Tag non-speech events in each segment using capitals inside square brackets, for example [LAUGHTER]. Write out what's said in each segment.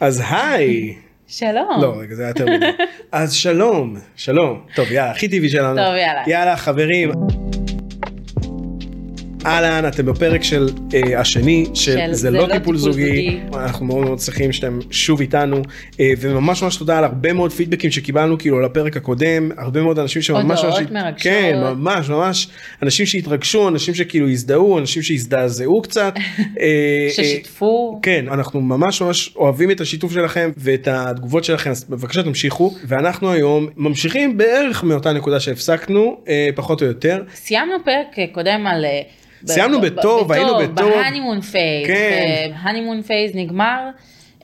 אז היי. שלום. לא, רגע, זה היה יותר מדי. [LAUGHS] אז שלום, שלום. טוב, יאללה, הכי טבעי שלנו. טוב, יאללה. יאללה, חברים. אהלן, אתם בפרק של אה, השני של של זה לא טיפול זוגי. זוגי. אנחנו מאוד מאוד שמחים שאתם שוב איתנו אה, וממש ממש תודה על הרבה מאוד פידבקים שקיבלנו כאילו לפרק הקודם הרבה מאוד אנשים שממש הודעות ממש מרגשות. כן ממש ממש אנשים שהתרגשו אנשים שכאילו הזדהו אנשים שהזדעזעו קצת. אה, [LAUGHS] אה, ששיתפו. כן אנחנו ממש ממש אוהבים את השיתוף שלכם ואת התגובות שלכם אז בבקשה תמשיכו ואנחנו היום ממשיכים בערך מאותה נקודה שהפסקנו אה, פחות או יותר. סיימנו פרק אה, קודם על... סיימנו בטוב, היינו בטוב. בה honeymoon phase. כן. ה honeymoon phase נגמר.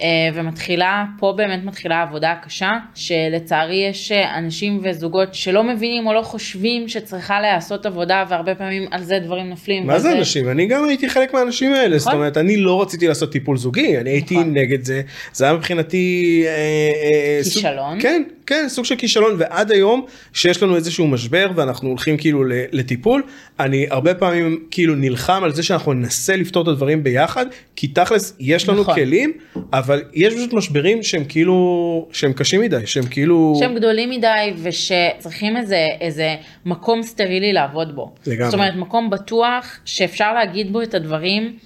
אה, ומתחילה, פה באמת מתחילה עבודה קשה, שלצערי יש אה, אנשים וזוגות שלא מבינים או לא חושבים שצריכה להיעשות עבודה, והרבה פעמים על זה דברים נופלים. מה זה אנשים? אני גם הייתי חלק מהאנשים האלה, זאת אומרת אני לא רציתי לעשות טיפול זוגי, אני הייתי נכון. נגד זה, זה היה מבחינתי אה, אה, סוג- כישלון. כן, כן, סוג של כישלון ועד היום שיש לנו איזשהו משבר ואנחנו הולכים כאילו לטיפול, אני הרבה פעמים כאילו נלחם על זה שאנחנו ננסה לפתור את הדברים ביחד, כי תכלס יש לנו נכון. כלים, אבל יש פשוט משברים שהם כאילו, שהם קשים מדי, שהם כאילו, שהם גדולים מדי ושצריכים איזה, איזה מקום סטרילי לעבוד בו. לגמרי. זאת אומרת, מקום בטוח שאפשר להגיד בו את הדברים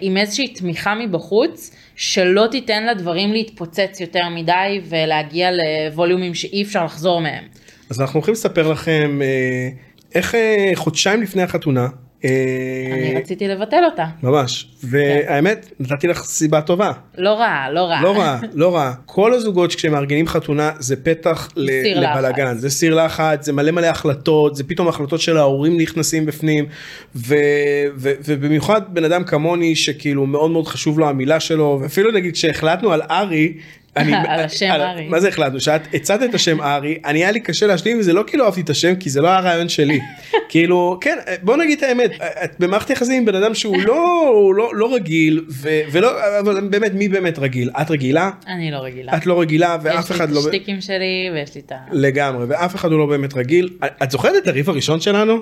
עם איזושהי תמיכה מבחוץ, שלא תיתן לדברים להתפוצץ יותר מדי ולהגיע לווליומים שאי אפשר לחזור מהם. אז אנחנו הולכים לספר לכם אה, איך אה, חודשיים לפני החתונה, אה, אני רציתי לבטל אותה. ממש והאמת נתתי לך סיבה טובה לא רע, לא רע. לא רע לא רע כל הזוגות כשמארגנים חתונה זה פתח. לבלאגן זה סיר לחץ זה מלא מלא החלטות זה פתאום החלטות של ההורים נכנסים בפנים ובמיוחד בן אדם כמוני שכאילו מאוד מאוד חשוב לו המילה שלו ואפילו נגיד שהחלטנו על ארי. אני, [LAUGHS] על השם ארי. מה זה החלטנו? שאת הצעת את השם ארי, אני היה לי קשה להשלים עם זה לא כאילו אהבתי את השם כי זה לא הרעיון שלי. [LAUGHS] כאילו, כן, בוא נגיד את האמת, את במערכת יחסים עם בן אדם שהוא לא, לא, לא רגיל, ו, ולא, אבל באמת, מי באמת רגיל? את רגילה? אני לא רגילה. את לא רגילה ואף אחד יש לי לא... את השטיקים שלי ויש לי את ה... לגמרי, ואף אחד הוא לא באמת רגיל. את זוכרת את הריב הראשון שלנו?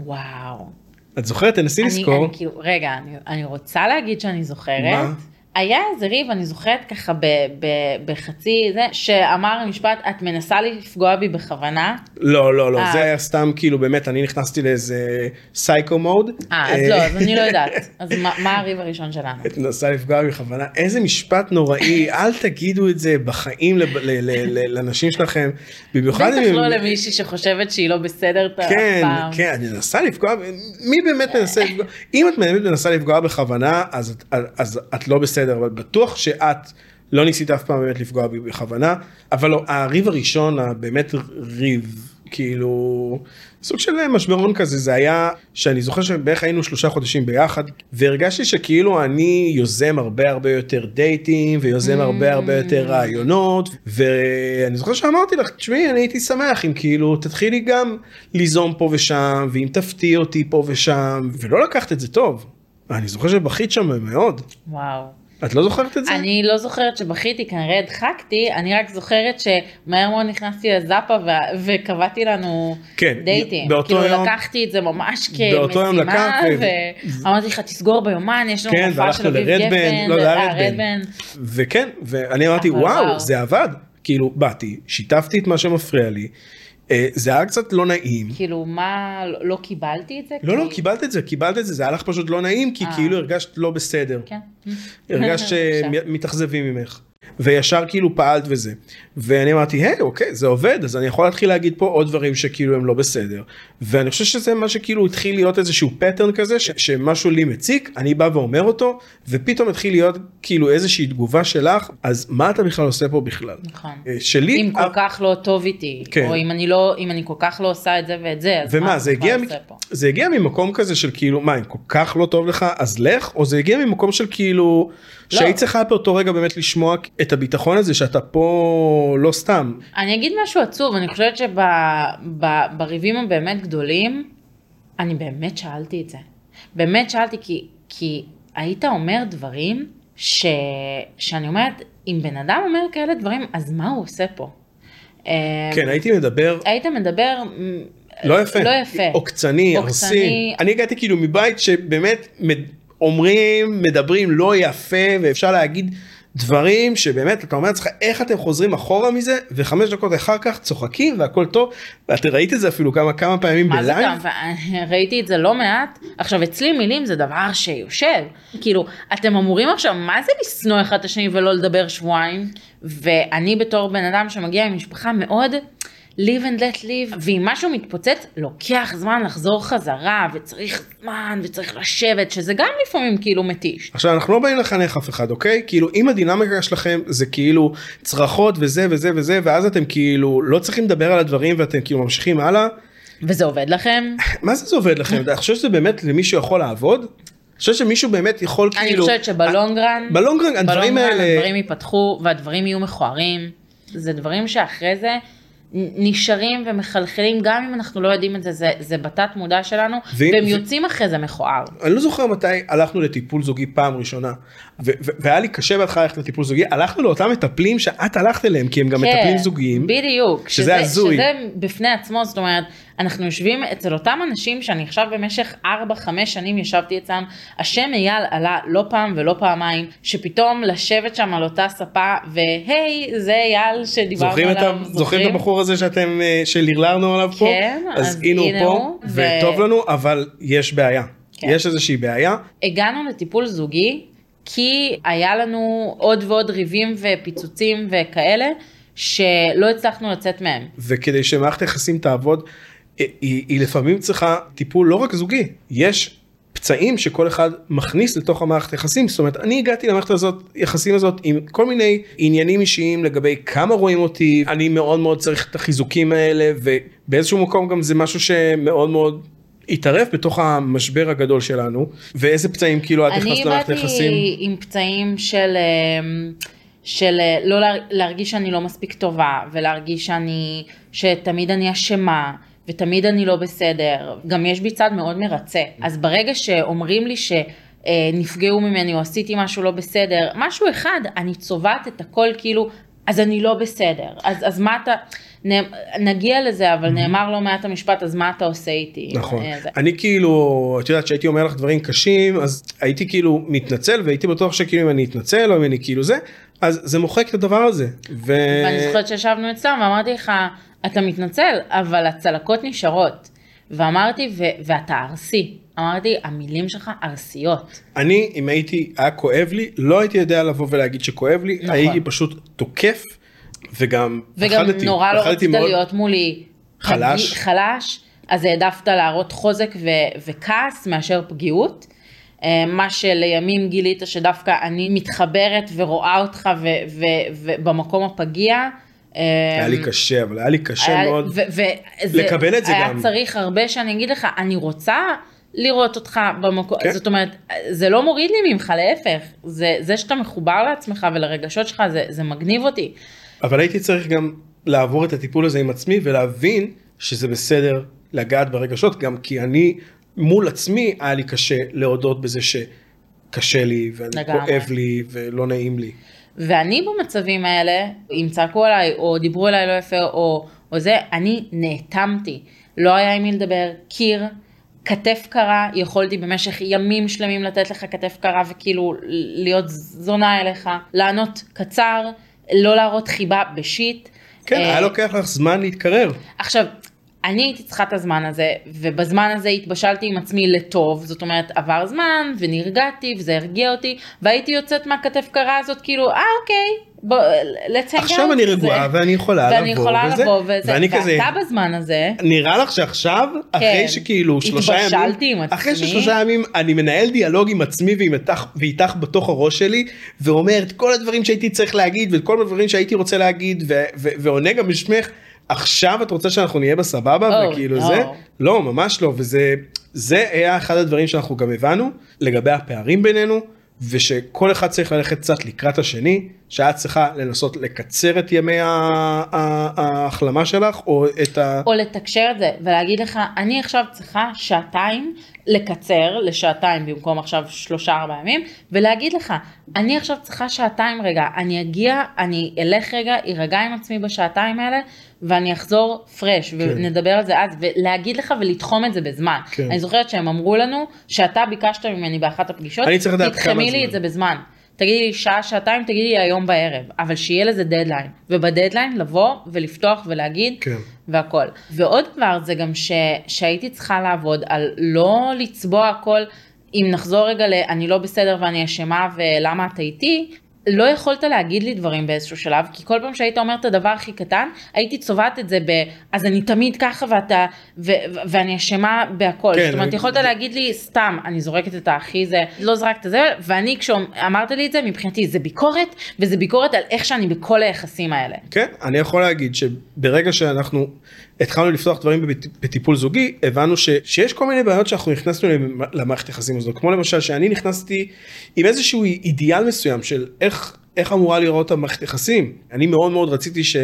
וואו. את זוכרת? תנסי לזכור. אני, כאילו, רגע, אני, אני רוצה להגיד שאני זוכרת. מה? היה איזה ריב, אני זוכרת ככה ב, ב, בחצי זה, שאמר משפט, את מנסה לפגוע בי בכוונה. לא, לא, לא, אה. זה היה סתם כאילו באמת, אני נכנסתי לאיזה סייקו מוד. אה, אז לא, אז אני לא יודעת. [LAUGHS] אז מה, מה הריב הראשון שלנו? את מנסה לפגוע בכוונה איזה משפט נוראי אל תגידו את זה בחיים לב- ל- ל- ל- לאנשים שלכם במיוחד בטח אם לא הם- למישהי שחושבת שהיא לא בסדר את כן הפעם. כן אני מנסה לפגוע מי באמת מנסה לפגוע אם את באמת מנסה לפגוע בכוונה אז את- אז את לא בסדר אבל בטוח שאת לא ניסית אף פעם באמת לפגוע בי בכוונה אבל לא הריב הראשון הבאמת ריב כאילו סוג של משברון כזה זה היה שאני זוכר שבערך היינו שלושה חודשים ביחד והרגשתי שכאילו אני יוזם הרבה הרבה יותר דייטים ויוזם הרבה הרבה יותר רעיונות ואני זוכר שאמרתי לך תשמעי אני הייתי שמח אם כאילו תתחילי גם ליזום פה ושם ואם תפתיע אותי פה ושם ולא לקחת את זה טוב. אני זוכר שבכית שם מאוד וואו. את לא זוכרת את זה? אני לא זוכרת שבכיתי, כנראה הדחקתי, אני רק זוכרת שמהר מאוד נכנסתי לזאפה ו- וקבעתי לנו כן, דייטים. באותו כאילו יום- לקחתי את זה ממש כמשימה, לקחת ו- ואמרתי לך תסגור ביומן, יש לנו כן, הופעה של אביב לרדבן, גפן, לא, היה אה. וכן ואני אמרתי וואו וואו. זה עבד כאילו באתי שיתפתי את מה שמפריע לי זה היה קצת לא נעים. כאילו מה, לא- קיבלתי את זה? לא לא קיבלת את זה קיבלת את זה זה היה לך פשוט לא נעים כי אה. כאילו הרגשת לא בסדר. כן. הרגשת [LAUGHS] בבקשה. שמתאכזבים ממך. וישר כאילו פעלת וזה. ואני אמרתי היי אוקיי זה עובד אז אני יכול להתחיל להגיד פה עוד דברים שכאילו הם לא בסדר. ואני חושב שזה מה שכאילו התחיל להיות איזשהו פטרן כזה ש- שמשהו לי מציק אני בא ואומר אותו ופתאום התחיל להיות כאילו איזושהי תגובה שלך אז מה אתה בכלל עושה פה בכלל. נכון. אה, שלי אם כל כך לא טוב איתי, כן. או אם אני לא, אם אני כל כך לא עושה את זה ואת זה, אז ומה מה זה הגיע, פה? זה הגיע ממקום כזה של כאילו מה אם כל כך לא טוב לך אז לך או זה הגיע ממקום של כאילו לא. שהיית צריכה באותו רגע באמת לשמוע את הביטחון הזה שאתה פה לא סתם אני אגיד משהו עצוב, אני חושבת שבריבים הבאמת גדולים, אני באמת שאלתי את זה. באמת שאלתי כי, כי היית אומר דברים ש, שאני אומרת, אם בן אדם אומר כאלה דברים, אז מה הוא עושה פה? אה, כן הייתי מדבר היית מדבר לא יפה לא יפה. עוקצני. ארסי אני הגעתי כאילו מבית שבאמת אומרים מדברים לא יפה ואפשר להגיד דברים שבאמת אתה אומר לעצמך איך אתם חוזרים אחורה מזה וחמש דקות אחר כך צוחקים והכל טוב ואת ראית את זה אפילו כמה כמה פעמים בלייב. [LAUGHS] ראיתי את זה לא מעט. עכשיו אצלי מילים זה דבר שיושב. כאילו, אתם אמורים עכשיו, מה זה לשנוא אחד את השני ולא לדבר שבועיים? ואני בתור בן אדם שמגיע ממשפחה מאוד live and let live, ואם משהו מתפוצץ, לוקח זמן לחזור חזרה, וצריך זמן, וצריך לשבת, שזה גם לפעמים כאילו מתיש. עכשיו אנחנו לא באים לחנך אף אחד אוקיי כאילו אם הדינמיקה שלכם זה כאילו צרחות וזה וזה וזה ואז אתם כאילו לא צריכים לדבר על הדברים ואתם כאילו ממשיכים הלאה. וזה עובד לכם? [LAUGHS] מה זה זה עובד לכם? אתה חושב שזה באמת למישהו יכול לעבוד? אני חושב שמישהו באמת יכול אני כאילו... חושבת שבלונגרן, בלונגרן הדברים בלונגרן האלה... הדברים ייפתחו והדברים יהיו מכוערים. זה דברים שאחרי זה נשארים ומחלחלים, גם אם אנחנו לא יודעים את זה, זה, זה בתת מודע שלנו, והם ו- יוצאים אחרי זה מכוער. אני לא זוכר מתי הלכנו לטיפול זוגי פעם ראשונה ו- ו- והיה לי קשה בהתחלה ללכת לטיפול זוגי הלכנו לאותם מטפלים שאת הלכת אליהם כי הם גם מטפלים זוגיים. כן, בדיוק. שזה הזוי. שזה בפני עצמו, זאת אומרת, אנחנו יושבים אצל אותם אנשים שאני עכשיו במשך 4-5 שנים ישבתי אצלם, השם אייל עלה לא פעם ולא פעמיים, שפתאום לשבת שם על אותה ספה, והי, זה אייל שדיברנו זוכרים עליו, ה... זוכרים את הבחור הזה שאתם אה, שלרלרנו עליו פה? כן, אז אז הנה הוא פה ו- וטוב לנו אבל יש בעיה. כן. יש איזושהי בעיה. הגענו לטיפול זוגי כי היה לנו עוד ועוד ריבים ופיצוצים וכאלה שלא הצלחנו לצאת מהם. וכדי שמערכת היחסים תעבוד היא, היא, לפעמים צריכה טיפול לא רק זוגי יש פצעים שכל אחד מכניס לתוך המערכת יחסים זאת אומרת אני הגעתי למערכת הזאת יחסים הזאת עם כל מיני עניינים אישיים לגבי כמה רואים אותי אני מאוד מאוד צריך את החיזוקים האלה ובאיזשהו מקום גם זה משהו שמאוד מאוד. התערב בתוך המשבר הגדול שלנו ואיזה פצעים כאילו את אני נכנסת למערכת באתי היחסים. עם פצעים של, אמ, של אה, לא לה- להרגיש שאני לא מספיק טובה ולהרגיש שאני, שתמיד אני אשמה. ותמיד אני לא בסדר, גם יש בי צד מאוד מרצה. אז ברגע שאומרים לי שנפגעו ממני או עשיתי משהו לא בסדר, משהו אחד, אני צובעת את הכל כאילו, אז אני לא בסדר. אז, אז מה אתה, נגיע לזה, אבל נאמר לא מעט המשפט, אז מה אתה עושה איתי? נכון. אה, זה. אני כאילו, את יודעת שהייתי אומר לך דברים קשים, אז הייתי כאילו מתנצל והייתי בטוח שכאילו אם אני אתנצל או אם אני כאילו זה, אז זה מוחק את הדבר הזה. ו... ואני זוכרת שישבנו אצלם ואמרתי לך, אתה מתנצל, אבל הצלקות נשארות. ואמרתי, ו- ואתה ארסי. אמרתי, המילים שלך ארסיות. אני, אם הייתי, היה כואב לי, לא הייתי יודע לבוא ולהגיד שכואב לי, נכון. הייתי פשוט תוקף, וגם וגם פחדתי, נורא לא רצית מאוד. להיות מולי חלש. פגיע- חלש, אז העדפת להראות חוזק ו- וכעס מאשר פגיעות. אה, מה שלימים גילית שדווקא אני מתחברת ורואה אותך ו- ו- ובמקום הפגיע. היה לי קשה, אבל היה לי קשה היה- מאוד. ו- וזה- לקבל את זה היה גם. צריך הרבה שאני אגיד לך, אני רוצה לראות אותך במקום, כן. זאת אומרת, זה לא מוריד לי ממך, להפך, זה, זה שאתה מחובר לעצמך ולרגשות שלך, זה, זה מגניב אותי. אבל הייתי צריך גם לעבור את הטיפול הזה עם עצמי ולהבין שזה בסדר לגעת ברגשות, גם כי אני מול עצמי היה לי קשה להודות בזה שקשה לי ואני לגמרי. כואב לי ולא נעים לי. ואני במצבים האלה, אם צעקו עליי, או דיברו אליי לא יפה, או, או זה, אני נאטמתי. לא היה עם מי לדבר, קיר, כתף קרה, יכולתי במשך ימים שלמים לתת לך כתף קרה וכאילו להיות זונה אליך, לענות קצר, לא להראות חיבה בשיט. כן, אה, היה לוקח לך זמן להתקרר. עכשיו, אני הייתי צריכה את הזמן הזה, ובזמן הזה התבשלתי עם עצמי לטוב, זאת אומרת, עבר זמן, ונרגעתי, וזה הרגיע אותי, והייתי יוצאת מהכתף קרה הזאת, כאילו, אה, אוקיי, בוא, let's hang. עכשיו אני רגועה. ואני יכולה ואני לבוא יכולה וזה, לבוא וזה, ואני כזה, ואתה בזמן הזה, נראה לך שעכשיו, אחרי שכאילו שלושה ימים, התבשלתי עם אחרי עצמי. ששלושה ימים אני מנהל דיאלוג עם עצמי ועם איתך- ואיתך בתוך הראש שלי, ואומר את כל הדברים שהייתי צריך להגיד ואת כל הדברים שהייתי רוצה להגיד, ו- ו- ועונה גם בשמך, עכשיו את רוצה שאנחנו נהיה בסבבה או, וכאילו לא. זה, לא ממש לא, וזה זה היה אחד הדברים שאנחנו גם הבנו לגבי הפערים בינינו. ושכל אחד צריך ללכת קצת לקראת השני, שאת צריכה לנסות לקצר את ימי ההחלמה שלך, או את ה... או לתקשר את זה, ולהגיד לך, אני עכשיו צריכה שעתיים לקצר לשעתיים במקום עכשיו שלושה ארבעה ימים, ולהגיד לך, אני עכשיו צריכה שעתיים רגע, אני אגיע, אני אלך רגע, אירגע עם עצמי בשעתיים האלה, ואני אחזור פרש, ונדבר על זה אז, ולהגיד לך ולתחום את זה בזמן. כן. אני זוכרת שהם אמרו לנו, שאתה ביקשת ממני באחת הפגישות, אני צריך לדעת כמה תתחמי לי זמן. את זה בזמן. תגידי לי שעה, שעתיים, תגידי לי היום בערב, אבל שיהיה לזה דדליין. ובדדליין לבוא ולפתוח ולהגיד, כן. והכל. ועוד דבר זה גם ש, שהייתי צריכה לעבוד על לא לצבוע הכל, אם נחזור רגע ל אני לא בסדר ואני אשמה ולמה את איתי, לא יכולת להגיד לי דברים באיזשהו שלב, כי כל פעם שהיית אומר את הדבר הכי קטן, הייתי צובעת את זה ב, אז אני תמיד ככה ואתה, ו, ו, ואני אשמה בהכל. כן, זאת אומרת, אני- יכולת להגיד לי, סתם, אני זורקת את האחי זה, לא זרקת את זה, ואני כשאמרת לי את זה, מבחינתי זה ביקורת, וזה ביקורת על איך שאני בכל היחסים האלה. כן, אני יכול להגיד שברגע שאנחנו התחלנו לפתוח דברים בטיפול זוגי, הבנו ש, שיש כל מיני בעיות שאנחנו נכנסנו למ- למערכת יחסים הזו, כמו למשל שאני נכנסתי עם איזשהו אידיאל מסוים של איך, איך אמורה להיראות המערכת יחסים. אני מאוד מאוד רציתי ש...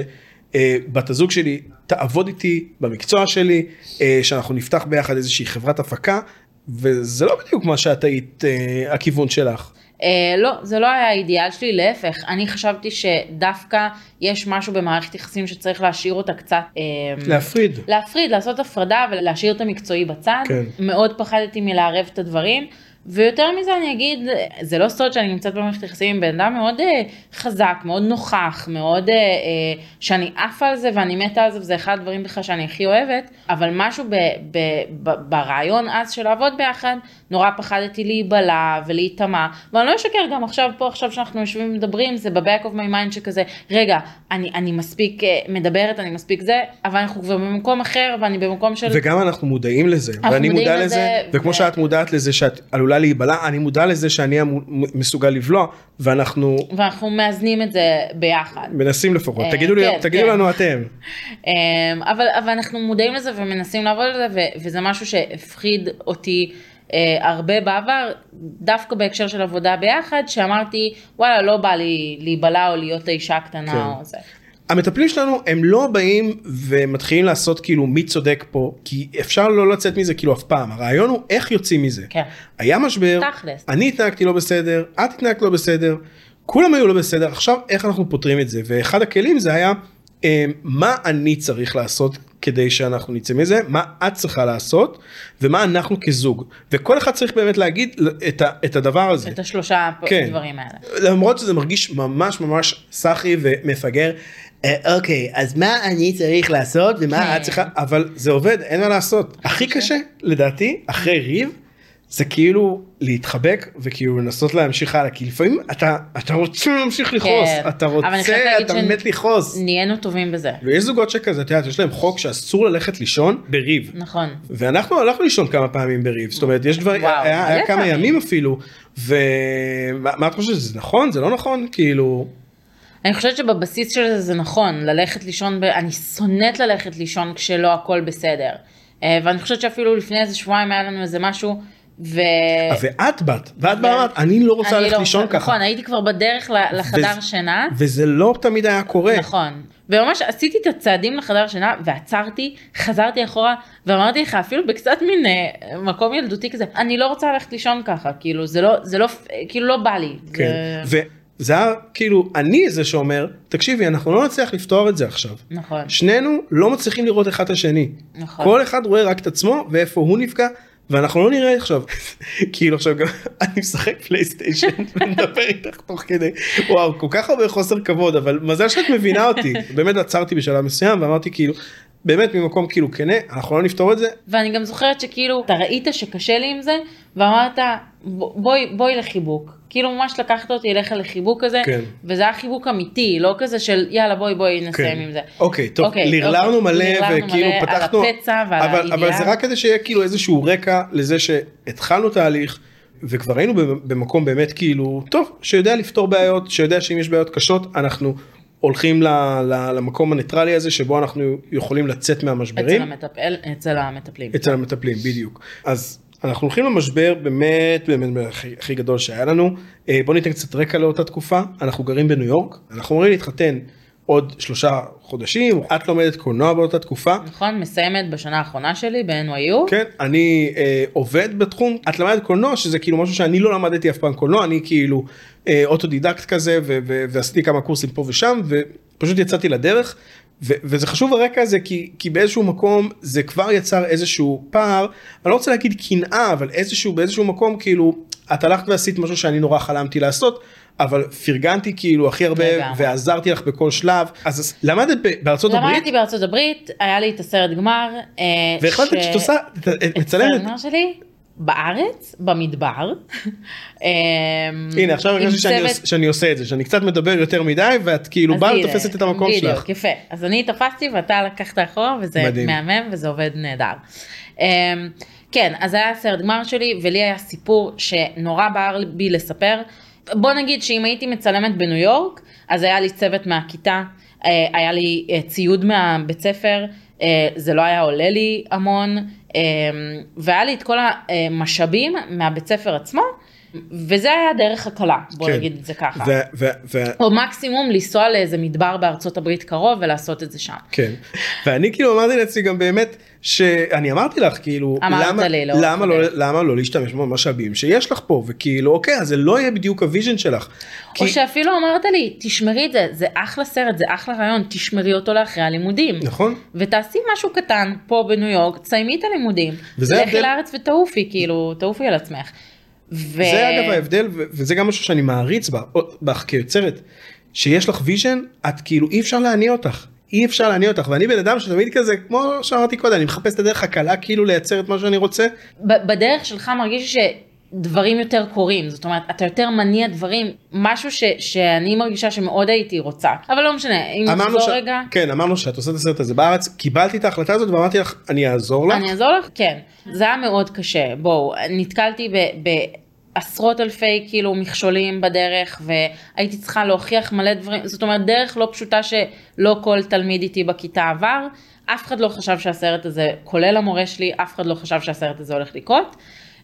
אה, בת הזוג שלי תעבוד איתי במקצוע שלי, אה, שאנחנו נפתח ביחד איזושהי חברת הפקה, וזה לא בדיוק מה שאת היית אה, הכיוון שלך. אה, לא, זה לא היה האידיאל שלי, להפך, אני חשבתי שדווקא יש משהו במערכת יחסים שצריך להשאיר אותה קצת... אה, להפריד. להפריד, לעשות הפרדה ולהשאיר את המקצועי בצד. כן. מאוד פחדתי מלערב את הדברים. ויותר מזה אני אגיד, זה לא סוד שאני נמצאת במערכת יחסים עם בן אדם מאוד אה, חזק, מאוד נוכח, מאוד אה, אה, שאני עפה על זה ואני מתה על זה וזה אחד הדברים בכלל שאני הכי אוהבת, אבל משהו ב, ב, ב, ברעיון אז של לעבוד ביחד, נורא פחדתי להיבלע ולהיטמע, ואני לא אשקר גם עכשיו פה, עכשיו שאנחנו יושבים ומדברים, זה ב-back of my mind שכזה, רגע, אני, אני מספיק אה, מדברת, אני מספיק זה, אבל אנחנו כבר במקום אחר ואני במקום של... וגם אנחנו מודעים לזה, ואני מודע לזה, לזה, וכמו ו- שאת מודעת לזה שאת עלולה להיבלע, אני מודע לזה שאני אמ- מסוגל לבלוע, ואנחנו ואנחנו מאזנים את זה ביחד. מנסים לפחות, אה, תגידו לי, כן, תגידו כן. לנו אתם. אמ, אבל, אבל אנחנו מודעים לזה ומנסים לעבוד על זה, ו- וזה משהו שהפחיד אותי אה, הרבה בעבר, דווקא בהקשר של עבודה ביחד, שאמרתי, וואלה, לא בא לי להיבלע או להיות האישה הקטנה כן. או זה. המטפלים שלנו הם לא באים ומתחילים לעשות כאילו מי צודק פה, כי אפשר לא לצאת מזה כאילו אף פעם, הרעיון הוא איך יוצאים מזה. כן. היה משבר, תכלס. אני התנהגתי לא בסדר, את התנהגת לא בסדר, כולם היו לא בסדר, עכשיו איך אנחנו פותרים את זה, ואחד הכלים זה היה אה, מה אני צריך לעשות כדי שאנחנו נצא מזה, מה את צריכה לעשות, ומה אנחנו כזוג, וכל אחד צריך באמת להגיד את, ה, את הדבר הזה. את השלושה כן. דברים האלה. למרות שזה מרגיש ממש ממש סאחי ומפגר. "אה, אוקיי אז מה אני צריך לעשות ומה כן. את צריכה אבל זה עובד אין מה לעשות הכי קשה לדעתי אחרי ריב זה כאילו להתחבק וכאילו לנסות להמשיך הלאה כי לפעמים אתה אתה רוצה להמשיך לכעוס כן. אתה רוצה אתה שנ- מת לכעוס נהיינו טובים בזה. ויש זוגות שכזה את יודעת יש להם חוק שאסור ללכת לישון בריב נכון. ואנחנו הלכנו לישון כמה פעמים בריב זאת אומרת יש דברים היה, היה מלא כמה פעמים. ימים אפילו ומה מה את חושבת זה נכון זה לא נכון כאילו אני חושבת שבבסיס של זה זה נכון, ללכת לישון, ב... אני שונאת ללכת לישון כשלא הכל בסדר. אה, ואני חושבת שאפילו לפני איזה שבועיים היה לנו איזה משהו, ו... ואת באת ואת באה אמרת אני לא רוצה אני ללכת לא לישון ככה נכון, הייתי כבר בדרך לחדר וזה- שינה. וזה לא תמיד היה קורה נכון. וממש עשיתי את הצעדים לחדר שינה ועצרתי, חזרתי אחורה ואמרתי לך אפילו בקצת מין אה, מקום ילדותי כזה, אני לא רוצה ללכת לישון ככה, כאילו זה לא, זה לא, כאילו לא בא לי. כן. זה... וזה היה כאילו אני זה שאומר תקשיבי אנחנו לא נצליח לפתור את זה עכשיו. נכון, שנינו לא מצליחים לראות אחד את השני. נכון. כל אחד רואה רק את עצמו ואיפה הוא נפגע ואנחנו לא נראה עכשיו. [LAUGHS] כאילו עכשיו גם [LAUGHS] אני משחק פלייסטיישן [LAUGHS] ומדבר איתך תוך כדי. וואו כל כך הרבה חוסר כבוד אבל מזל שאת מבינה אותי. באמת עצרתי בשלב מסוים ואמרתי כאילו באמת ממקום כאילו כנה אנחנו לא נפתור את זה ואני גם זוכרת שכאילו אתה ראית שקשה לי עם זה ואמרת "ב- בואי בואי לחיבוק כאילו ממש לקחת אותי אליך לחיבוק כזה כן. וזה היה חיבוק אמיתי לא כזה של יאללה בואי בואי נסיים עם זה. אוקיי טוב אוקיי, לרלרנו אוקיי. מלא וכאילו מלא על פתחנו הפצע ועל אבל, אבל זה. רק כדי שיהיה כאילו איזשהו רקע לזה שהתחלנו תהליך וכבר היינו במקום באמת כאילו טוב שיודע לפתור בעיות שיודע שאם יש בעיות קשות אנחנו הולכים ל, ל, למקום הניטרלי הזה שבו אנחנו יכולים לצאת אצל מהמשברים המטפל אצל המטפלים. אצל המטפלים בדיוק. אז אנחנו הולכים למשבר באמת באמת הכי, הכי גדול שהיה לנו. אה, בוא ניתן קצת רקע לאותה תקופה. אנחנו גרים בניו יורק. אנחנו אמורים להתחתן עוד שלושה חודשים את לומדת קולנוע באותה תקופה. נכון מסיימת בשנה האחרונה שלי ב-NYU. כן אני אה, עובד בתחום את למדת קולנוע שזה כאילו משהו שאני לא למדתי אף פעם קולנוע אני כאילו אה, אוטודידקט כזה ו- ו- ועשיתי כמה קורסים פה ושם ופשוט יצאתי לדרך. ו- וזה חשוב הרקע הזה כי כי באיזשהו מקום זה כבר יצר איזשהו פער. אני לא רוצה להגיד קנאה אבל איזשהו באיזשהו מקום כאילו את הלכת ועשית משהו שאני נורא חלמתי לעשות אבל פרגנתי כאילו הכי הרבה לגמרי. ועזרתי לך בכל שלב אז למדת בארצות הברית למדתי בארצות הברית, היה לי את הסרט גמר. אה, והחלטת ש- שאת עושה את- את את מצלמת הסרט שלי בארץ, במדבר. [LAUGHS] אה, הנה עכשיו הרגשתי שאני צוות- שאני עושה את זה שאני קצת מדבר יותר מדי ואת כאילו באה ותופסת את המקום בדיוק, שלך. יפה. אז אני תפסתי ואתה לקחת אחורה וזה מדהים. מהמם וזה עובד נהדר. אמ, כן, אז היה הסרט גמר שלי ולי היה סיפור שנורא בער בי לספר. בוא נגיד שאם הייתי מצלמת בניו יורק, אז היה לי צוות מהכיתה, אה, היה לי אה, ציוד מהבית ספר, אה, זה לא היה עולה לי המון, והיה לי את כל המשאבים מהבית ספר עצמו, וזה היה הדרך הקלה, בוא כן. נגיד את זה ככה. ו- ו- ו- או מקסימום לנסוע לאיזה מדבר בארצות הברית קרוב ולעשות את זה שם. כן. ואני כאילו אמרתי לעצמי גם באמת שאני אמרתי לך כאילו למה, לי, לא למה, לא, חבר. למה לא להשתמש במשאבים שיש לך פה וכאילו אוקיי אז זה לא יהיה בדיוק ה vision שלך. כי- או שאפילו אמרת לי, תשמרי את זה, זה אחלה סרט, זה אחלה רעיון, תשמרי אותו לאחרי הלימודים. נכון. ותעשי משהו קטן פה בניו יורק, תסיימי את הלימודים. לכי ההבדל- לארץ ותעופי, כאילו, תעופי על עצמך. ו... זה אגב ההבדל וזה גם משהו שאני מעריץ בך כיוצרת שיש לך vision את כאילו אי אפשר להניע אותך. אי אפשר להניע אותך ואני בן אדם שתמיד כזה כמו שאמרתי קודם אני מחפש את הדרך הקלה כאילו לייצר את מה שאני רוצה בדרך שלך מרגיש שדברים יותר קורים, זאת אומרת, אתה יותר מניע דברים, משהו ש, שאני מרגישה שמאוד הייתי רוצה, אבל לא משנה, אם אמרנו נחזור ש... רגע, כן אמרנו שאת עושה את הסרט הזה בארץ קיבלתי את ההחלטה הזאת ואמרתי לך אני אעזור לך. אני אעזור לך? כן. זה היה מאוד קשה, בואו, נתקלתי ב... בעשרות אלפי כאילו מכשולים בדרך והייתי צריכה להוכיח מלא דברים, זאת אומרת דרך לא פשוטה שלא כל תלמיד איתי בכיתה עבר, אף אחד לא חשב שהסרט הזה, כולל המורה שלי, אף אחד לא חשב שהסרט הזה הולך לקרות.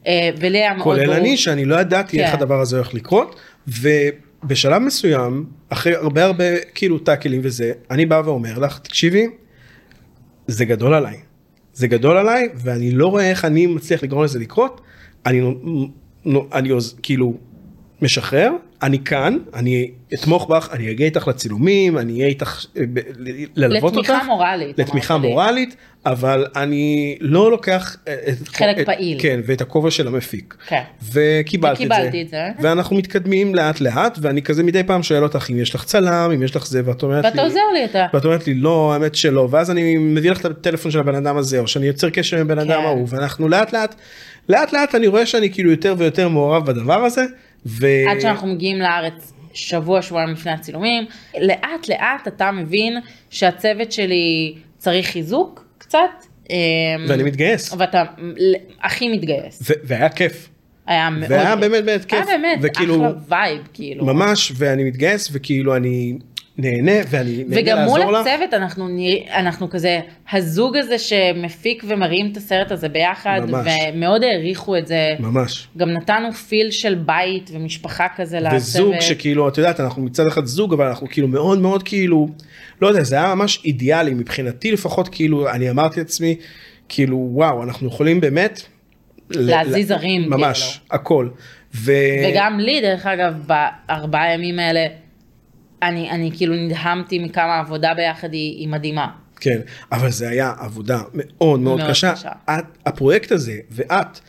אה, ולי היה מאוד כולל ברור. אני שאני לא ידעתי איך כן. הדבר הזה הולך לקרות ובשלב מסוים אחרי הרבה הרבה כאילו טאקלים וזה אני בא ואומר לך תקשיבי זה גדול עליי זה גדול עליי ואני לא רואה איך אני מצליח לגרום לזה לקרות אני אני עוז- כאילו משחרר אני כאן אני אתמוך בך אני אגיע איתך לצילומים אני אהיה איתך אה, ללוות אותך לתמיכה מורלית, לתמיכה. מורלית אבל אני לא לוקח אה, חלק את- פעיל. כן ואת הכובע של המפיק. כן. וקיבלתי את זה. וקיבלתי את זה. ואנחנו מתקדמים לאט לאט ואני כזה מדי פעם שואל אותך אם יש לך צלם אם יש לך זה ואת אומרת ואתה לי עוזר לי, אתה. ואת אומרת לי לא האמת שלא ואז אני מביא לך את הטלפון של הבן אדם הזה או שאני יוצר קשר עם בן אדם כן. ההוא ואנחנו לאט לאט לאט לאט אני רואה שאני כאילו יותר ויותר מעורב בדבר הזה. ו... עד שאנחנו מגיעים לארץ שבוע שבועיים לפני הצילומים לאט לאט אתה מבין שהצוות שלי צריך חיזוק קצת. אמ, ואני מתגייס ואתה הכי מתגייס. ו- והיה כיף היה מאוד והיה. באמת באמת כיף היה באמת וכאילו אחלה vibe כאילו. ממש ואני מתגייס וכאילו אני נהנה ואני נהנה וגם מול לעזור לך. הצוות אנחנו נרא- אנחנו כזה הזוג הזה שמפיק ומרים את הסרט הזה ביחד ממש. ומאוד העריכו את זה. ממש. גם נתנו feel של בית ומשפחה כזה לצוות. וזוג שכאילו את יודעת אנחנו מצד אחד זוג אבל אנחנו כאילו מאוד מאוד כאילו לא יודע זה היה ממש אידיאלי מבחינתי לפחות כאילו אני אמרתי לעצמי כאילו וואו אנחנו יכולים באמת להזיז הרים, ממש כאילו. הכל ו... וגם לי דרך אגב בארבעה ימים האלה אני אני כאילו נדהמתי מכמה עבודה ביחד היא, היא מדהימה. כן אבל זה היה עבודה מאוד מאוד מאוד קשה קשה. את, הפרויקט הזה ואת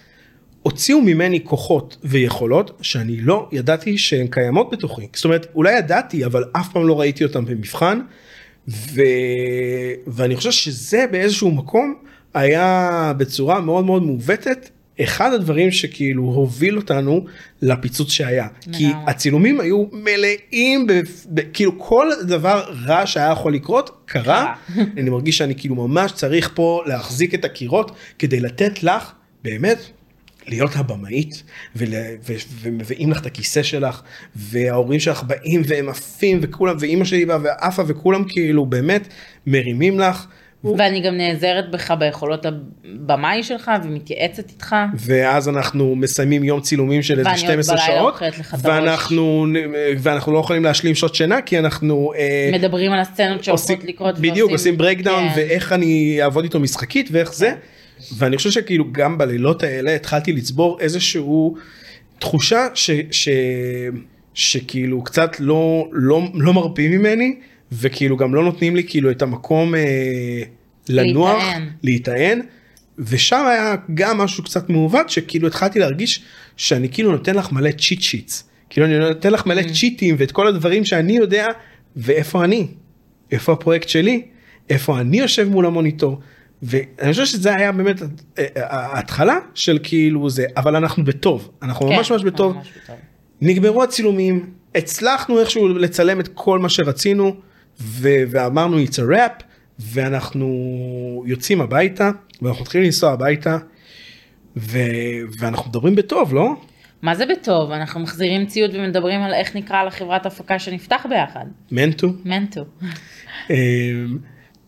הוציאו ממני כוחות ויכולות שאני לא ידעתי שהן קיימות בתוכי זאת אומרת אולי ידעתי אבל אף פעם לא ראיתי אותן במבחן ו... ואני חושב שזה באיזשהו מקום היה בצורה מאוד מאוד מעוותת אחד הדברים שכאילו הוביל אותנו לפיצוץ שהיה כי לגמרי. הצילומים היו מלאים ב... ב... כאילו כל דבר רע שהיה יכול לקרות קרה [LAUGHS] אני מרגיש שאני כאילו ממש צריך פה להחזיק את הקירות כדי לתת לך באמת להיות הבמאית. ומביאים לך את הכיסא שלך וההורים שלך באים והם עפים וכולם ואימא שלי באה ועפה וכולם כאילו באמת מרימים לך ואני גם נעזרת בך ביכולות הבמאי שלך ומתייעצת איתך. ואז אנחנו מסיימים יום צילומים של איזה ואני עוד 12 בלילה שעות אוכלת לך את הראש. ואנחנו ואנחנו לא יכולים להשלים שעות שינה כי אנחנו אה, מדברים על הסצנות שהולכות לקרות. בדיוק ועושים- עושים breakdown כן. ואיך אני אעבוד איתו משחקית ואיך זה ואני חושב שכאילו גם בלילות האלה התחלתי לצבור איזשהו תחושה ש, ש, שכאילו קצת לא לא לא מרפים ממני וכאילו גם לא נותנים לי כאילו את המקום אה, לנוח להיטען. ושם היה גם משהו קצת מעוות שכאילו התחלתי להרגיש שאני כאילו נותן לך מלא cheat sheets כאילו אני נותן לך מלא צ'יטים ואת כל הדברים שאני יודע ואיפה אני? איפה הפרויקט שלי? איפה אני יושב מול המוניטור? ואני חושב שזה היה באמת אה, אה, ההתחלה של כאילו זה אבל אנחנו בטוב. אנחנו כן, ממש ממש בטוב. ממש בטוב. נגמרו הצילומים הצלחנו איכשהו לצלם את כל מה שרצינו ו- ואמרנו it's a rap ואנחנו יוצאים הביתה ואנחנו מתחילים לנסוע הביתה ו- ואנחנו מדברים בטוב לא? מה זה בטוב? אנחנו מחזירים ציוד ומדברים על איך נקרא לחברת הפקה שנפתח ביחד. מנטו מנטו. אמ,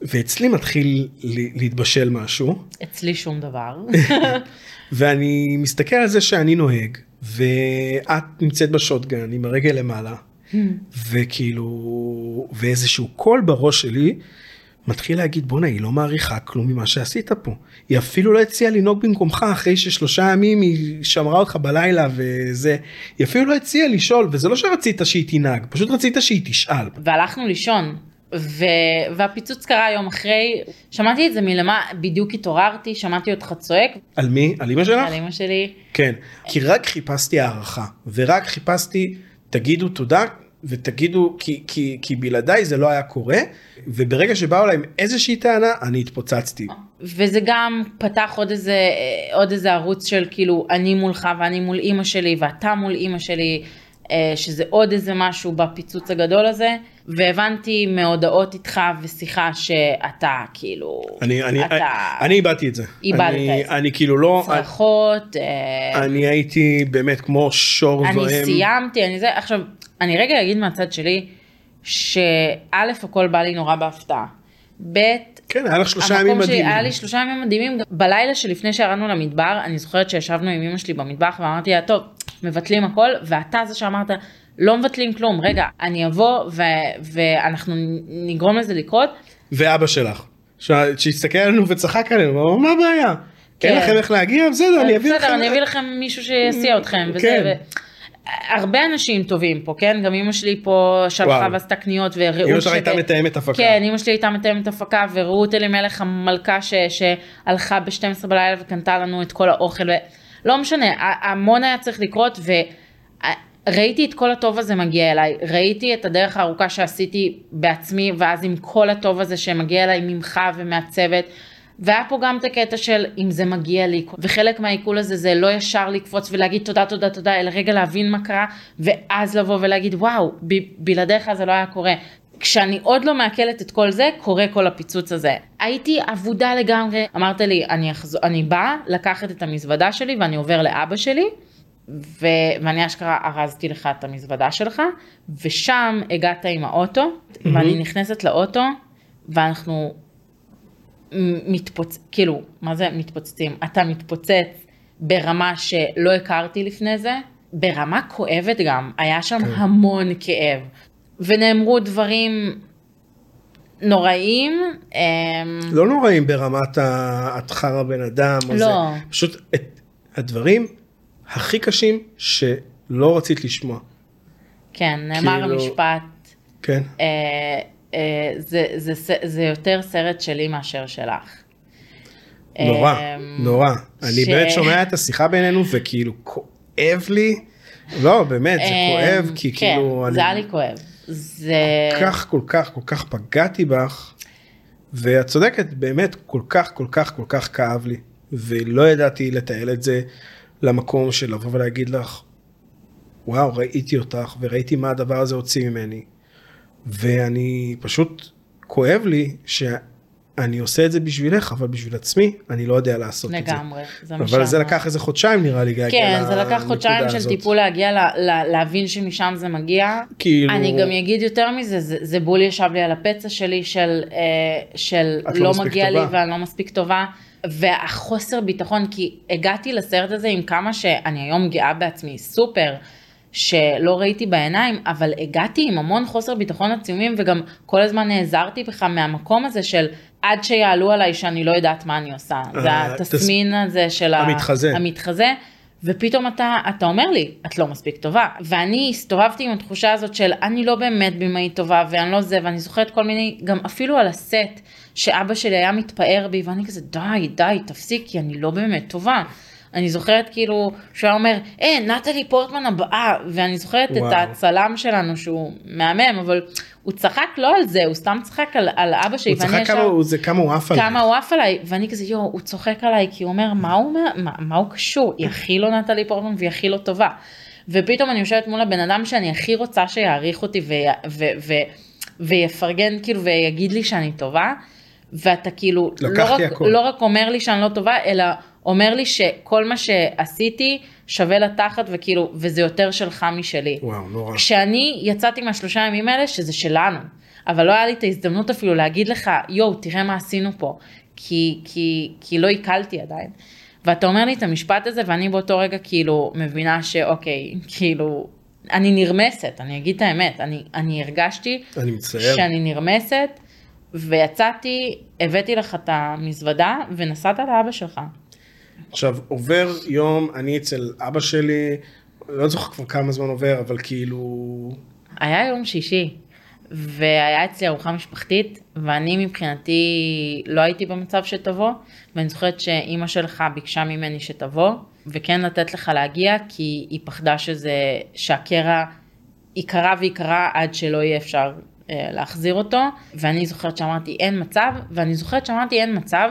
ואצלי מתחיל להתבשל משהו אצלי שום דבר. [LAUGHS] ואני מסתכל על זה שאני נוהג ואת נמצאת בשוטגן עם הרגל למעלה וכאילו ואיזשהו קול בראש שלי מתחיל להגיד בואנה היא לא מעריכה כלום ממה שעשית פה. היא אפילו לא הציעה לנהוג במקומך אחרי ששלושה ימים היא שמרה אותך בלילה וזה. היא אפילו לא הציעה לשאול וזה לא שרצית שהיא תנהג פשוט רצית שהיא תשאל. והלכנו לישון. ו... והפיצוץ קרה יום אחרי, שמעתי את זה מלמה, בדיוק התעוררתי, שמעתי אותך צועק. על מי? על אמא שלך? על אמא שלי. כן, כי רק חיפשתי הערכה, ורק חיפשתי תגידו תודה ותגידו כי, כי, כי בלעדיי זה לא היה קורה, וברגע שבאו אליי עם איזושהי טענה אני התפוצצתי. וזה גם פתח עוד איזה, עוד איזה ערוץ של כאילו אני מולך ואני מול אימא שלי ואתה מול אימא שלי, אה, שזה עוד איזה משהו בפיצוץ הגדול הזה, והבנתי מהודעות איתך ושיחה שאתה כאילו, אני, אני, אתה אני איבדתי את זה. איבדת אני, את זה. אני כאילו לא, צרחות, אה, אני הייתי באמת כמו שור זועם. אני סיימתי, אני זה, עכשיו, אני רגע אגיד מהצד שלי, שא' הכל בא לי נורא בהפתעה, ב' כן, היה לך שלושה ימים מדהימים. היה לי שלושה ימים מדהימים, בלילה שלפני שירדנו למדבר, אני זוכרת שישבנו עם אמא שלי במטבח ואמרתי לה, טוב, מבטלים הכל, ואתה זה שאמרת, לא מבטלים כלום, רגע, אני אבוא ו- ואנחנו נגרום לזה לקרות, ואבא שלך, ש- שהסתכל עלינו וצחק עלינו, אמר מה הבעיה? אין כן. לכם איך להגיע? בסדר, אני אביא לכם. בסדר, אני אביא לכם מישהו שיסיע אתכם, וזה, כן. ו... הרבה אנשים טובים פה, כן? גם אמא שלי פה שלחה. ועשתה קניות, ורעות... אמא שלך הייתה מתאמת הפקה. כן, אמא שלי הייתה מתאמת הפקה, ורעות אלימלך המלכה ש... שהלכה ב-12 בלילה וקנתה לנו את כל האוכל, ו... לא משנה, המון היה צריך לקרות, וראיתי את כל הטוב הזה מגיע אליי, ראיתי את הדרך הארוכה שעשיתי בעצמי, ואז עם כל הטוב הזה שמגיע אליי ממך ומהצוות. והיה פה גם את הקטע של אם זה מגיע לי, וחלק מהעיכול הזה זה לא ישר לקפוץ ולהגיד תודה תודה תודה, אלא רגע להבין מה קרה, ואז לבוא ולהגיד וואו, ב- בלעדיך זה לא היה קורה. כשאני עוד לא מעכלת את כל זה, קורה כל הפיצוץ הזה. הייתי אבודה לגמרי, אמרת לי, אני, אחזור, אני באה לקחת את המזוודה שלי ואני עובר לאבא שלי, ו... ואני אשכרה ארזתי לך את המזוודה שלך, ושם הגעת עם האוטו, ואני נכנסת לאוטו, ואנחנו מתפוצ... כאילו, מה זה מתפוצצים? אתה מתפוצץ ברמה שלא הכרתי לפני זה, ברמה כואבת גם, היה שם כן. המון כאב. ונאמרו דברים נוראים. אמ, לא נוראים ברמת ה- את חרא בן אדם, לא. זה. פשוט את הדברים הכי קשים שלא רצית לשמוע. כן, נאמר כאילו- המשפט, כן. אה, זה, זה, זה, זה יותר סרט שלי מאשר שלך. נורא, אמ, נורא. אני ש- באמת שומע את השיחה בינינו וכאילו כואב לי. לא, באמת, זה אמ, כואב, כי כן, כאילו... זה היה אני- לי כואב. זה... כל כך כל כך כל כך פגעתי בך ואת צודקת באמת כל כך כל כך כל כך כאב לי ולא ידעתי לתעל את זה למקום של לבוא ולהגיד לך וואו ראיתי אותך וראיתי מה הדבר הזה הוציא ממני ואני פשוט כואב לי שאני עושה את זה בשבילך אבל בשביל עצמי אני לא יודע לעשות את זה. לגמרי, זה מה אבל זה. לקח איזה חודשיים נראה לי להגיע כן, זה לקח חודשיים של הזאת. טיפול להגיע, ל- ל- להבין שמשם זה מגיע. כאילו אני גם אגיד יותר מזה, זה, זה בול ישב לי על הפצע שלי של, אה, של לא לא מגיע לי טובה. ואני לא מספיק טובה. והחוסר ביטחון, כי הגעתי לסרט הזה עם כמה שאני היום גאה בעצמי, סופר, שלא ראיתי בעיניים, אבל הגעתי עם המון חוסר ביטחון עצומים, וגם כל הזמן נעזרתי בך מהמקום הזה של עד שיעלו עליי שאני לא יודעת מה אני עושה. זה אה, התסמין הזה של המתחזה. המתחזה. ופתאום אתה, אתה אומר לי, את לא מספיק טובה. ואני הסתובבתי עם התחושה הזאת של אני לא באמת במאית טובה ואני לא זה, ואני זוכרת כל מיני, גם אפילו על הסט, שאבא שלי היה מתפאר בי, ואני כזה, די, די, תפסיקי, אני לא באמת טובה. אני זוכרת כאילו שהוא היה אומר, אה, נטלי פורטמן הבאה, ואני זוכרת וואו. את הצלם שלנו שהוא מהמם, אבל הוא צחק לא על זה, הוא סתם צחק על, על אבא שלי, הוא צחק כמה הוא- זה כמה הוא עף עליי. כמה הוא עף עליי, ואני כזה יואו, הוא צוחק עליי כי הוא אומר מה הוא מה, מה הוא קשור, היא הכי לא נטלי פורטמן והיא הכי לא טובה. ופתאום אני יושבת מול הבן אדם שאני הכי רוצה שיעריך אותי ו, ו, ו, ויפרגן כאילו ויגיד לי שאני טובה, ואתה כאילו לא רק, הכל. לא רק אומר לי שאני לא טובה, אלא אומר לי שכל מה שעשיתי שווה לתחת וכאילו, וזה יותר שלך משלי. וואו, נורא. כשאני יצאתי מהשלושה ימים האלה, שזה שלנו, אבל לא היה לי את ההזדמנות אפילו להגיד לך, יואו, תראה מה עשינו פה, כי, כי, כי לא עיכלתי עדיין. ואתה אומר לי את המשפט הזה, ואני באותו רגע כאילו מבינה שאוקיי, כאילו, אני נרמסת, אני אגיד את האמת, אני, אני הרגשתי אני מצטער. שאני נרמסת, ויצאתי, הבאתי לך את המזוודה, ונסעת לאבא שלך. עכשיו עובר יום אני אצל אבא שלי לא זוכר כבר כמה זמן עובר אבל כאילו היה יום שישי, והיה אצלי ארוחה משפחתית, ואני מבחינתי לא הייתי במצב שתבוא, ואני זוכרת שאימא שלך ביקשה ממני שתבוא, וכן לתת לך להגיע, כי היא פחדה שזה, שהקרע ייקרע ויקרע עד שלא יהיה אפשר אה, להחזיר אותו, ואני זוכרת שאמרתי אין מצב, ואני זוכרת שאמרתי אין מצב,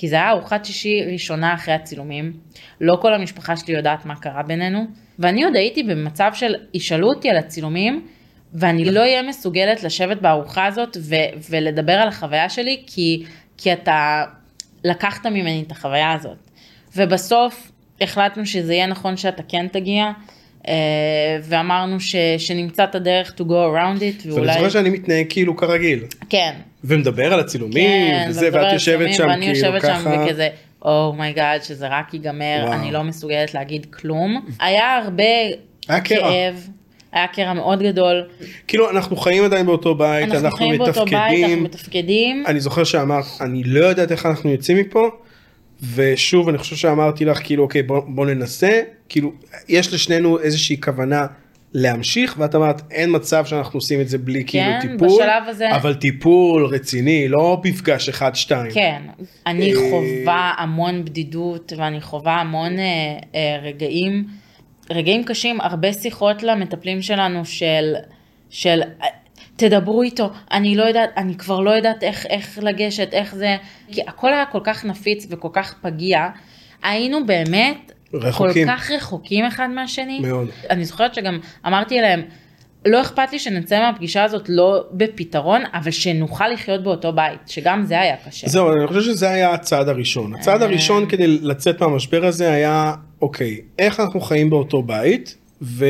כי זה היה ארוחת שישי ראשונה אחרי הצילומים, לא כל המשפחה שלי יודעת מה קרה בינינו, ואני עוד הייתי במצב של ישאלו אותי על הצילומים, ואני לא אהיה מסוגלת לשבת בארוחה הזאת ו- ולדבר על החוויה שלי, כי, כי אתה לקחת ממני את החוויה הזאת. ובסוף החלטנו שזה יהיה נכון שאתה כן תגיע, ואמרנו ש- שנמצא את הדרך to go around it, ואני ואולי... זוכר שאני מתנהג כאילו כרגיל כן, ומדבר על הצילומים כן, וזה ואת יושבת שם ואני כאילו יושבת שם ככה וכזה, oh my god, שזה רק ייגמר, וואו. אני לא מסוגלת להגיד כלום. היה הרבה היה. כאב, היה קרע מאוד גדול. כאילו אנחנו חיים עדיין באותו בית אנחנו אנחנו חיים באותו בית, אנחנו מתפקדים מתפקדים. אני זוכר שאמרת אני לא יודעת איך אנחנו יוצאים מפה ושוב אני חושב שאמרתי לך כאילו אוקיי בוא, בוא ננסה. כאילו יש לשנינו איזושהי כוונה להמשיך ואת אמרת אין מצב שאנחנו עושים את זה בלי כאילו כן, טיפול בשלב הזה- אבל טיפול רציני לא מפגש אחד שתיים. כן, אני אה, חווה המון בדידות ואני חווה המון אה, אה, רגעים, רגעים קשים, הרבה שיחות למטפלים שלנו של, של תדברו איתו, אני לא יודעת, אני כבר לא יודעת איך, איך לגשת, איך זה, כי הכל היה כל כך נפיץ וכל כך פגיע, היינו באמת רחוקים. כל כך רחוקים אחד מהשני. מאוד. אני זוכרת שגם אמרתי להם, לא אכפת לי שנצא מהפגישה הזאת לא בפתרון, אבל שנוכל לחיות באותו בית, שגם זה היה קשה. זהו אני חושב שזה היה הצעד הראשון הצעד אה. הראשון כדי לצאת מהמשבר הזה היה אוקיי איך אנחנו חיים באותו בית ו...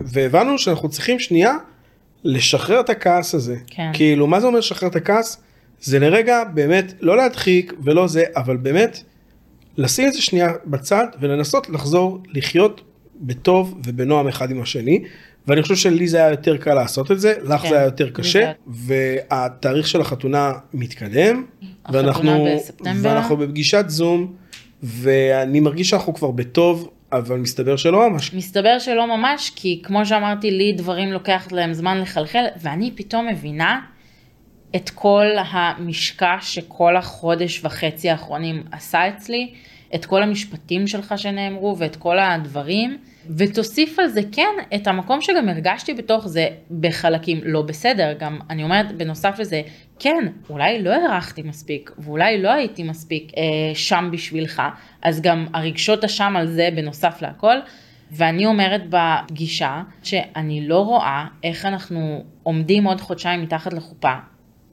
והבנו שאנחנו צריכים שנייה לשחרר את הכעס הזה כן. כאילו מה זה אומר לשחרר את הכעס זה לרגע באמת לא להדחיק ולא זה אבל באמת לשים את זה שנייה בצד ולנסות לחזור לחיות בטוב ובנועם אחד עם השני. ואני חושב שלי זה היה יותר קל לעשות את זה, לך כן, זה היה יותר קשה, זה- והתאריך של החתונה מתקדם, החתונה ואנחנו, בספטמבר. ואנחנו בפגישת זום, ואני מרגיש שאנחנו כבר בטוב, אבל מסתבר שלא ממש. מסתבר שלא ממש, כי כמו שאמרתי, לי דברים לוקח להם זמן לחלחל, ואני פתאום מבינה את כל המשקע שכל החודש וחצי האחרונים עשה אצלי, את כל המשפטים שלך שנאמרו ואת כל הדברים, ותוסיף על זה כן את המקום שגם הרגשתי בתוך זה בחלקים לא בסדר, גם אני אומרת בנוסף לזה, כן, אולי לא הערכתי מספיק, ואולי לא הייתי מספיק אה, שם בשבילך, אז גם הרגשות אשם על זה בנוסף להכל. ואני אומרת בפגישה שאני לא רואה איך אנחנו עומדים עוד חודשיים מתחת לחופה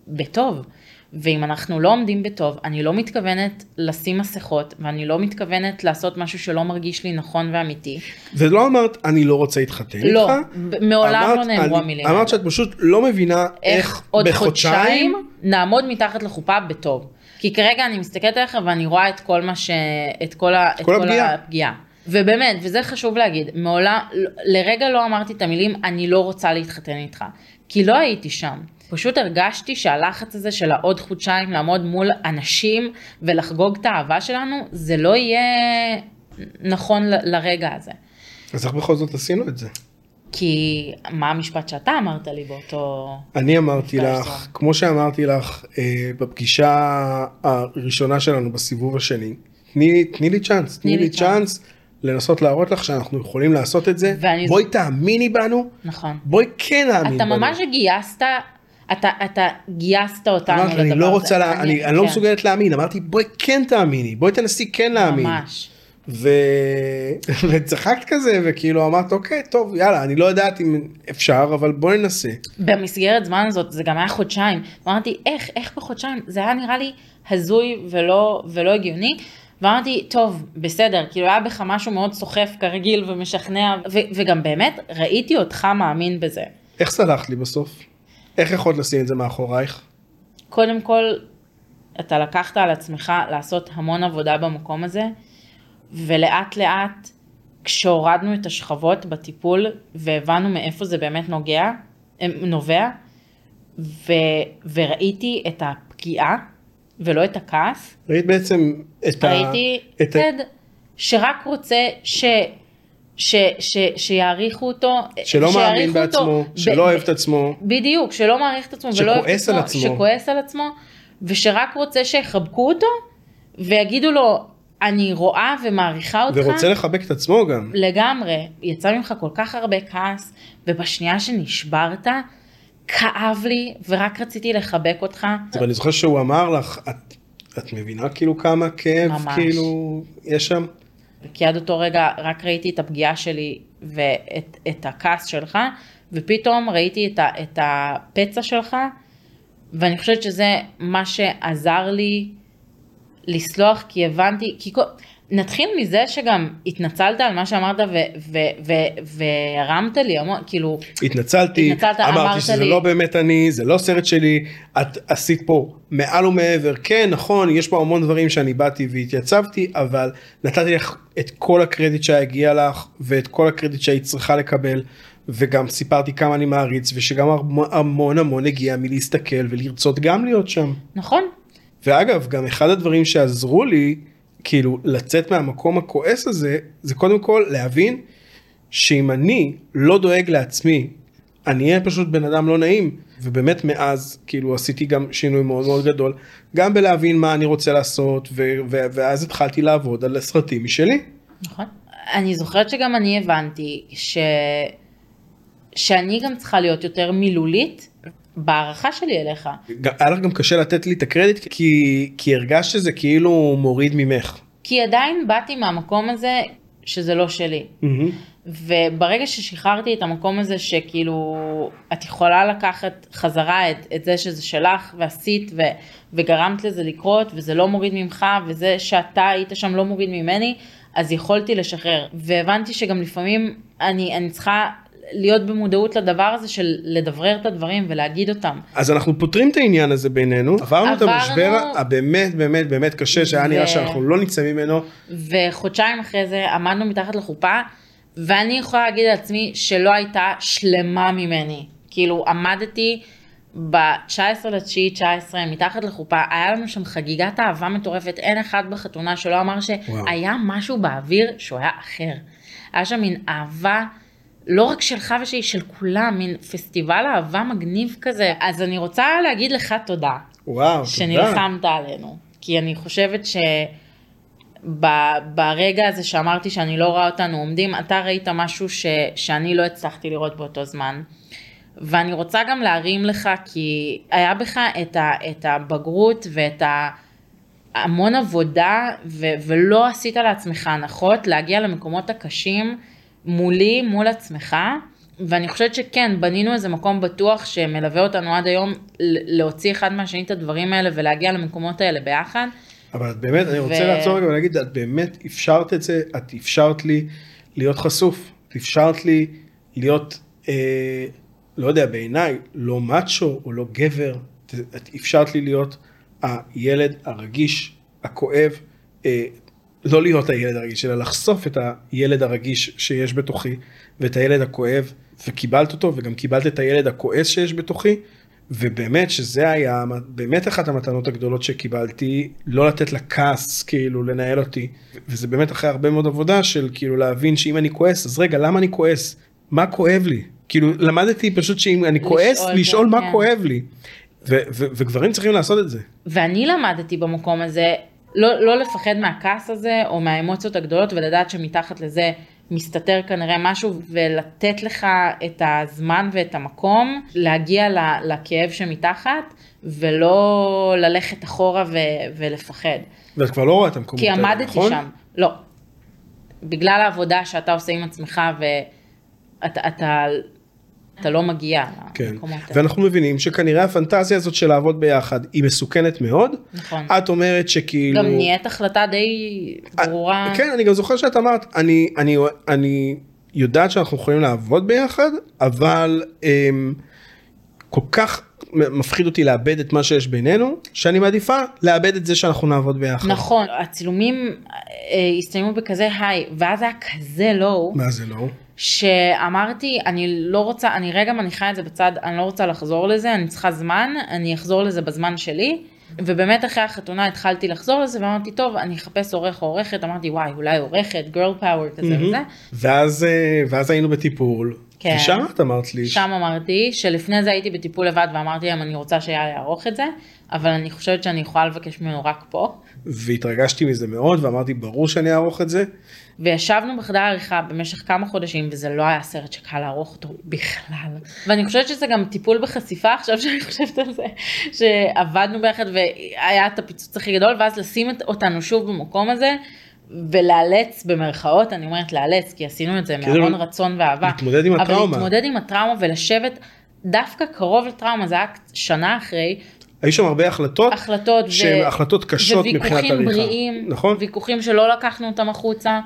בטוב. ואם אנחנו לא עומדים בטוב, אני לא מתכוונת לשים מסכות, ואני לא מתכוונת לעשות משהו שלא מרגיש לי נכון ואמיתי. ולא אמרת אני לא רוצה להתחתן לא, איתך, ב- מעולם אמרת, לא נאמרו המילים אמרת. שאת פשוט לא מבינה איך עוד בחודשיים, חודשיים נעמוד מתחת לחופה בטוב. כי כרגע אני מסתכלת עליך ואני רואה את כל מה ש... את כל, ה... את כל הפגיעה. הפגיעה. ובאמת, וזה חשוב להגיד, מעולם, לרגע לא אמרתי את המילים אני לא רוצה להתחתן איתך. כי לא הייתי שם. פשוט הרגשתי שהלחץ הזה של העוד חודשיים לעמוד מול אנשים ולחגוג את האהבה שלנו, זה לא יהיה נכון ל- לרגע הזה. אז איך בכל זאת עשינו את זה? כי מה המשפט שאתה אמרת לי באותו... אני אמרתי לך, זום. כמו שאמרתי לך אה, בפגישה הראשונה שלנו בסיבוב השני, תני, תני לי צ'אנס, תני לי צ'אנס לנסות להראות לך שאנחנו יכולים לעשות את זה. ואני- בואי תאמיני בנו, נכון. בואי כן אתה בנו. ממש גייסת, אתה, אתה גייסת אותנו אני לדבר לא הזה. רוצה, לה, אני, אני לא כן, מסוגלת להאמין, אמרתי בואי כן תאמיני, בואי תנסי כן להאמין. ממש. ו... [LAUGHS] וצחקת כזה וכאילו אמרת אוקיי טוב יאללה אני לא יודעת אם אפשר אבל בוא ננסה. במסגרת זמן הזאת זה גם היה חודשיים אמרתי איך איך בחודשיים זה היה נראה לי הזוי ולא ולא הגיוני ואמרתי טוב בסדר כאילו היה בך משהו מאוד סוחף כרגיל ומשכנע ו- וגם באמת ראיתי אותך מאמין בזה איך סלחת לי בסוף? איך יכולת לשים את זה מאחורייך? קודם כל אתה לקחת על עצמך לעשות המון עבודה במקום הזה ולאט לאט כשהורדנו את השכבות בטיפול והבנו מאיפה זה באמת נוגע, אה, נובע ו, וראיתי את הפגיעה ולא את הכעס, ראית בעצם את ה... ראיתי את ה... צד שרק רוצה ש... ש, ש, שיעריכו אותו, שלא מאמין בעצמו, אותו שלא ב- אוהב את עצמו. בדיוק, שלא מעריך את עצמו ולא אוהב את שכועס על עצמו, עצמו. שכועס על עצמו, ושרק רוצה שיחבקו אותו, ויגידו לו, אני רואה ומעריכה אותך. ורוצה לחבק את עצמו גם. לגמרי, יצא ממך כל כך הרבה כעס, ובשנייה שנשברת, כאב לי, ורק רציתי לחבק אותך. ואני זוכר שהוא אמר לך את, את מבינה כאילו כמה כאב ממש. כאילו יש שם. כי עד אותו רגע רק ראיתי את הפגיעה שלי ואת את הכעס שלך, ופתאום ראיתי את, ה, את הפצע שלך, ואני חושבת שזה מה שעזר לי לסלוח, כי הבנתי, כי כל... נתחיל מזה שגם התנצלת על מה שאמרת והרמת לי המון, כאילו, התנצלתי, התנצלת, אמרת אמרתי שזה לי- לא באמת אני, זה לא סרט שלי, את עשית פה מעל ומעבר, כן נכון, יש פה המון דברים שאני באתי והתייצבתי, אבל נתתי לך את כל הקרדיט שהגיע לך ואת כל הקרדיט שהיית צריכה לקבל, וגם סיפרתי כמה אני מעריץ, ושגם המון המון הגיע מלהסתכל ולרצות גם להיות שם. נכון? ואגב, גם אחד הדברים שעזרו לי, כאילו, לצאת מהמקום הכועס הזה, זה קודם כל להבין שאם אני לא דואג לעצמי, אני אהיה פשוט בן אדם לא נעים. ובאמת מאז, כאילו, עשיתי גם שינוי מאוד מאוד גדול, גם בלהבין מה אני רוצה לעשות, ו- ו- ואז התחלתי לעבוד על הסרטים משלי. נכון. אני זוכרת שגם אני הבנתי ש... שאני גם צריכה להיות יותר מילולית בהערכה שלי אליך. היה לך גם קשה לתת לי את הקרדיט, כי, כי הרגשת שזה כאילו מוריד ממך. כי עדיין באתי מהמקום הזה שזה לא שלי. מהמם. וברגע ששחררתי את המקום הזה שכאילו את יכולה לקחת חזרה את, את זה שזה שלך ועשית ו, וגרמת לזה לקרות וזה לא מוריד ממך וזה שאתה היית שם לא מוריד ממני אז יכולתי לשחרר והבנתי שגם לפעמים אני, אני צריכה להיות במודעות לדבר הזה של לדברר את הדברים ולהגיד אותם. אז אנחנו פותרים את העניין הזה בינינו, עברנו את עברנו- המשבר הבאמת באמת באמת קשה שהיה נראה ו- שאנחנו לא נצא ממנו. וחודשיים אחרי זה עמדנו מתחת לחופה, ואני יכולה להגיד לעצמי שלא הייתה שלמה ממני. כאילו עמדתי ב-19 לתשיעי 19 מתחת לחופה, היה לנו שם חגיגת אהבה מטורפת, אין אחד בחתונה שלא אמר וואו. שהיה משהו באוויר שהוא היה אחר. היה שם מין אהבה. לא רק שלך ושלי, של כולם, מין פסטיבל אהבה מגניב כזה. אז אני רוצה להגיד לך תודה. וואו, תודה. שנלחמת עלינו. כי אני חושבת שברגע הזה שאמרתי שאני לא רואה אותנו עומדים, אתה ראית משהו ש, שאני לא הצלחתי לראות באותו זמן. ואני רוצה גם להרים לך, כי היה בך את, ה, את הבגרות ואת ה... המון עבודה ו- ולא עשית לעצמך הנחות להגיע למקומות הקשים מולי, מול עצמך. ואני חושבת שכן, בנינו איזה מקום בטוח שמלווה אותנו עד היום להוציא אחד מהשני את הדברים האלה ולהגיע למקומות האלה ביחד. אבל את באמת, אני רוצה ו- לעצור רגע ולהגיד, את באמת אפשרת את זה, את אפשרת לי להיות חשוף, את אפשרת לי להיות, אה, לא יודע, בעיניי, לא מאצ'ו או לא גבר, את אפשרת לי להיות הילד הרגיש, הכואב, אה, לא להיות הילד הרגיש, אלא לחשוף את הילד הרגיש שיש בתוכי ואת הילד הכואב, וקיבלת אותו, וגם קיבלת את הילד הכועס שיש בתוכי, ובאמת שזה היה באמת אחת המתנות הגדולות שקיבלתי, לא לתת לכעס כאילו לנהל אותי, וזה באמת אחרי הרבה מאוד עבודה של כאילו להבין שאם אני כועס, אז רגע, למה אני כועס? מה כואב לי? כאילו למדתי פשוט שאם אני כועס, לשאול לשאול גם, מה כן. כואב לי. וגברים צריכים לעשות את זה. ואני למדתי במקום הזה לא, לא לפחד מהכעס הזה או מהאמוציות הגדולות ולדעת שמתחת לזה מסתתר כנראה משהו ולתת לך את הזמן ואת המקום להגיע לכאב שמתחת ולא ללכת אחורה ו, ולפחד. ואת כבר לא רואה את המקומות האלה, נכון? כי עמדתי שם, לא. בגלל העבודה שאתה עושה עם עצמך ואתה אתה, לא מגיע כן. למקומות האלה. ואנחנו מבינים שכנראה הפנטזיה הזאת של לעבוד ביחד היא מסוכנת מאוד. נכון. את אומרת שכאילו... גם נהיית החלטה די ברורה. כן, אני גם זוכר שאת אמרת, אני, אני, אני יודעת שאנחנו יכולים לעבוד ביחד, אבל אמ, כל כך מפחיד אותי לאבד את מה שיש בינינו, שאני מעדיפה לאבד את זה שאנחנו נעבוד ביחד. נכון, הצילומים אה, הסתיימו בכזה היי, ואז היה כזה לואו. מה זה לואו? שאמרתי אני לא רוצה אני רגע מניחה את זה בצד אני לא רוצה לחזור לזה אני צריכה זמן אני אחזור לזה בזמן שלי ובאמת אחרי החתונה התחלתי לחזור לזה ואמרתי טוב אני אחפש עורך או עורכת אמרתי וואי אולי עורכת גרל פאוור כזה mm-hmm. וזה. ואז אה, ואז היינו בטיפול. כן. ושם את אמרת לי. שם אמרתי שלפני זה הייתי בטיפול לבד ואמרתי להם אני רוצה שהיה יערוך את זה אבל אני חושבת שאני יכולה לבקש ממנו רק פה. והתרגשתי מזה מאוד ואמרתי ברור שאני אערוך את זה. וישבנו בחדר העריכה במשך כמה חודשים וזה לא היה סרט שקל לערוך אותו בכלל. ואני חושבת שזה גם טיפול בחשיפה עכשיו שאני חושבת על זה שעבדנו ביחד והיה את הפיצוץ הכי גדול ואז לשים אותנו שוב במקום הזה. ולאלץ במרכאות אני אומרת לאלץ כי עשינו את זה מהמון רצון ואהבה. להתמודד עם הטראומה. אבל להתמודד עם הטראומה ולשבת דווקא קרוב לטראומה זה היה שנה אחרי היו שם הרבה החלטות, החלטות שהן החלטות קשות מבחינת עריכה. וויכוחים בריאים, נכון? ויכוחים שלא לקחנו אותם החוצה,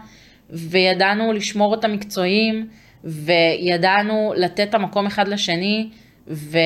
וידענו לשמור אותם מקצועיים, וידענו לתת את המקום אחד לשני, ו...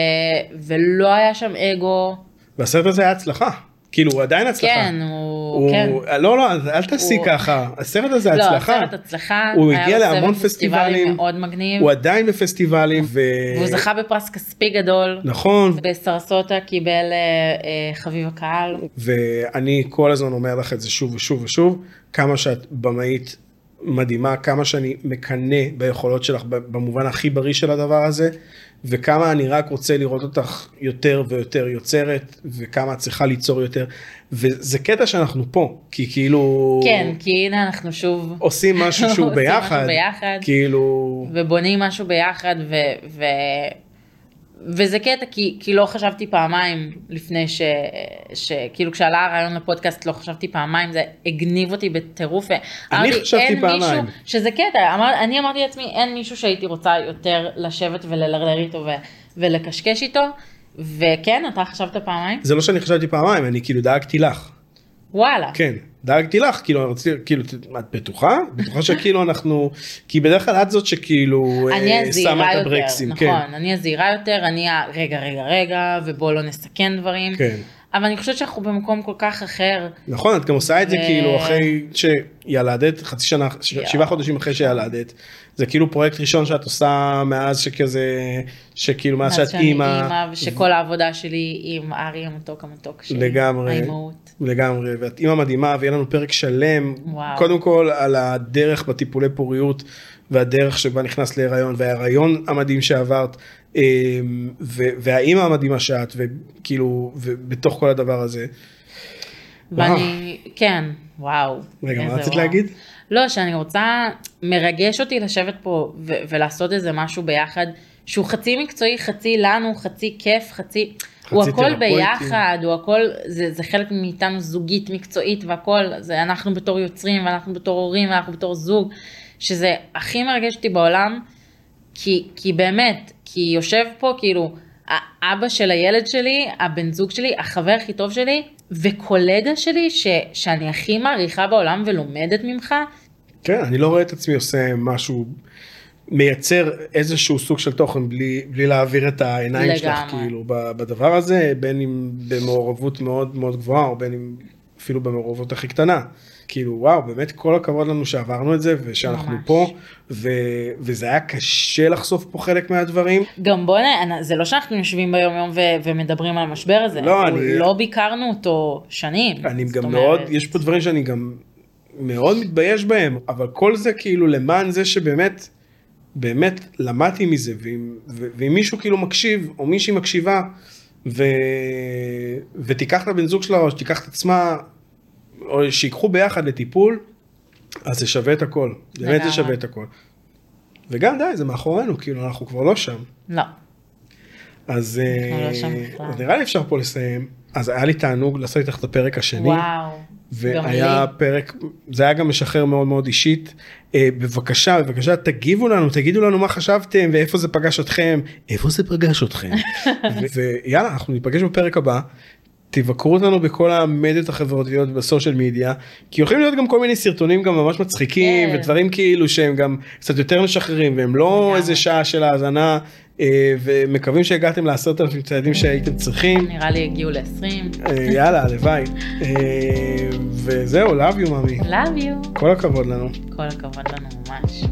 ולא היה שם אגו. והסרט הזה היה הצלחה. כאילו הוא עדיין הצלחה. כן, הוא, הוא כן. לא, לא, אל תעשי הוא... ככה, הסרט הזה לא, הצלחה. הסרט הצלחה. הוא הגיע להמון פסטיבלים. מאוד מגניב. הוא עדיין בפסטיבלים. ו... והוא זכה בפרס כספי גדול. נכון. בסרסוטה קיבל אה, אה, חביב הקהל. ואני כל הזמן אומר לך את זה שוב ושוב ושוב, כמה שאת במאית מדהימה, כמה שאני מקנא ביכולות שלך במובן הכי בריא של הדבר הזה. וכמה אני רק רוצה לראות אותך יותר ויותר יוצרת, וכמה את צריכה ליצור יותר. וזה קטע שאנחנו פה, כי כאילו... כן, כי הנה אנחנו שוב... עושים משהו שהוא ביחד. [LAUGHS] עושים משהו ביחד. כאילו... ובונים משהו ביחד, ו... ו... וזה קטע כי, כי לא חשבתי פעמיים לפני ש... שכאילו כשעלה הרעיון לפודקאסט לא חשבתי פעמיים זה הגניב אותי בטירוף. אני חשבתי פעמיים. מישהו, שזה קטע אמר, אני אמרתי לעצמי אין מישהו שהייתי רוצה יותר לשבת וללרלר איתו ו... ולקשקש איתו וכן אתה חשבת פעמיים? זה לא שאני חשבתי פעמיים אני כאילו דאגתי לך. וואלה. כן. דאגתי לך כאילו רציתי כאילו את בטוחה בטוחה שכאילו אנחנו כי בדרך כלל את זאת שכאילו אני אה, הזהירה יותר נכון כן. אני הזהירה יותר אני רגע רגע רגע ובוא לא נסכן דברים כן. אבל אני חושבת שאנחנו במקום כל כך אחר. נכון את גם עושה את זה כאילו אחרי שילדת חצי שנה שבעה חודשים אחרי שילדת זה כאילו פרויקט ראשון שאת עושה מאז שכזה שכאילו מאז שאת אימא. ושכל העבודה שלי עם ארי המתוק המתוק שלי. לגמרי. האימהות. לגמרי ואת אימא מדהימה ויהיה לנו פרק שלם וואו. קודם כל על הדרך בטיפולי פוריות והדרך שבה נכנס להיריון וההיריון המדהים שעברת והאימא המדהימה שאת וכאילו ובתוך כל הדבר הזה. ואני כן וואו. רגע מה רצית להגיד? לא שאני רוצה מרגש אותי לשבת פה ו- ולעשות איזה משהו ביחד שהוא חצי מקצועי חצי לנו חצי כיף חצי. הוא הכל ביחד, הוא הכל, זה, זה חלק מאיתנו זוגית, מקצועית והכל, זה אנחנו בתור יוצרים ואנחנו בתור הורים ואנחנו בתור זוג, שזה הכי מרגש אותי בעולם, כי, כי באמת, כי יושב פה כאילו האבא של הילד שלי, הבן זוג שלי, החבר הכי טוב שלי, וקולגה שלי ש, שאני הכי מעריכה בעולם ולומדת ממך. כן, אני לא רואה את עצמי עושה משהו מייצר איזשהו סוג של תוכן בלי, בלי להעביר את העיניים לגמרי. שלך כאילו בדבר הזה, בין אם במעורבות מאוד מאוד גבוהה או בין אם אפילו במעורבות הכי קטנה. כאילו וואו באמת כל הכבוד לנו שעברנו את זה ושאנחנו ממש. פה ו, וזה היה קשה לחשוף פה חלק מהדברים. גם בוא נ... זה לא שאנחנו יושבים ביום יום ו, ומדברים על המשבר הזה, לא, אני... לא ביקרנו אותו שנים. אני גם אומרת... מאוד, יש פה דברים שאני גם מאוד מתבייש בהם אבל כל זה כאילו למען זה שבאמת. באמת למדתי מזה, ואם, ואם מישהו כאילו מקשיב, או מישהי מקשיבה, ו, ותיקח את הבן זוג שלה, או שתיקח את עצמה, שיקחו ביחד לטיפול, אז זה שווה את הכל. באמת זה. שווה את הכל. וגם די, זה מאחורינו, כאילו, אנחנו כבר לא שם. לא. אז לא אה, נראה לי אפשר פה לסיים. אז היה לי תענוג לעשות איתך את הפרק השני. וואו. גם והיה לי. פרק, זה היה גם משחרר מאוד מאוד אישית. אה, בבקשה, בבקשה תגיבו לנו, תגידו לנו מה חשבתם ואיפה זה פגש אתכם, איפה זה פגש אתכם. [LAUGHS] ויאללה, אנחנו ניפגש בפרק הבא. תבקרו אותנו בכל המדיות החברתיות בסושיאל מדיה כי יכולים להיות גם כל מיני סרטונים גם ממש מצחיקים כן. ודברים כאילו שהם גם קצת יותר משחררים והם לא לגמרי. איזה שעה של האזנה אה, ומקווים שהגעתם לעשרת אלפים צעדים שהייתם צריכים נראה לי הגיעו ל-20. אה, יאללה הלוואי אה, וזהו love you מאמי Love you. כל הכבוד לנו. כל הכבוד לנו ממש.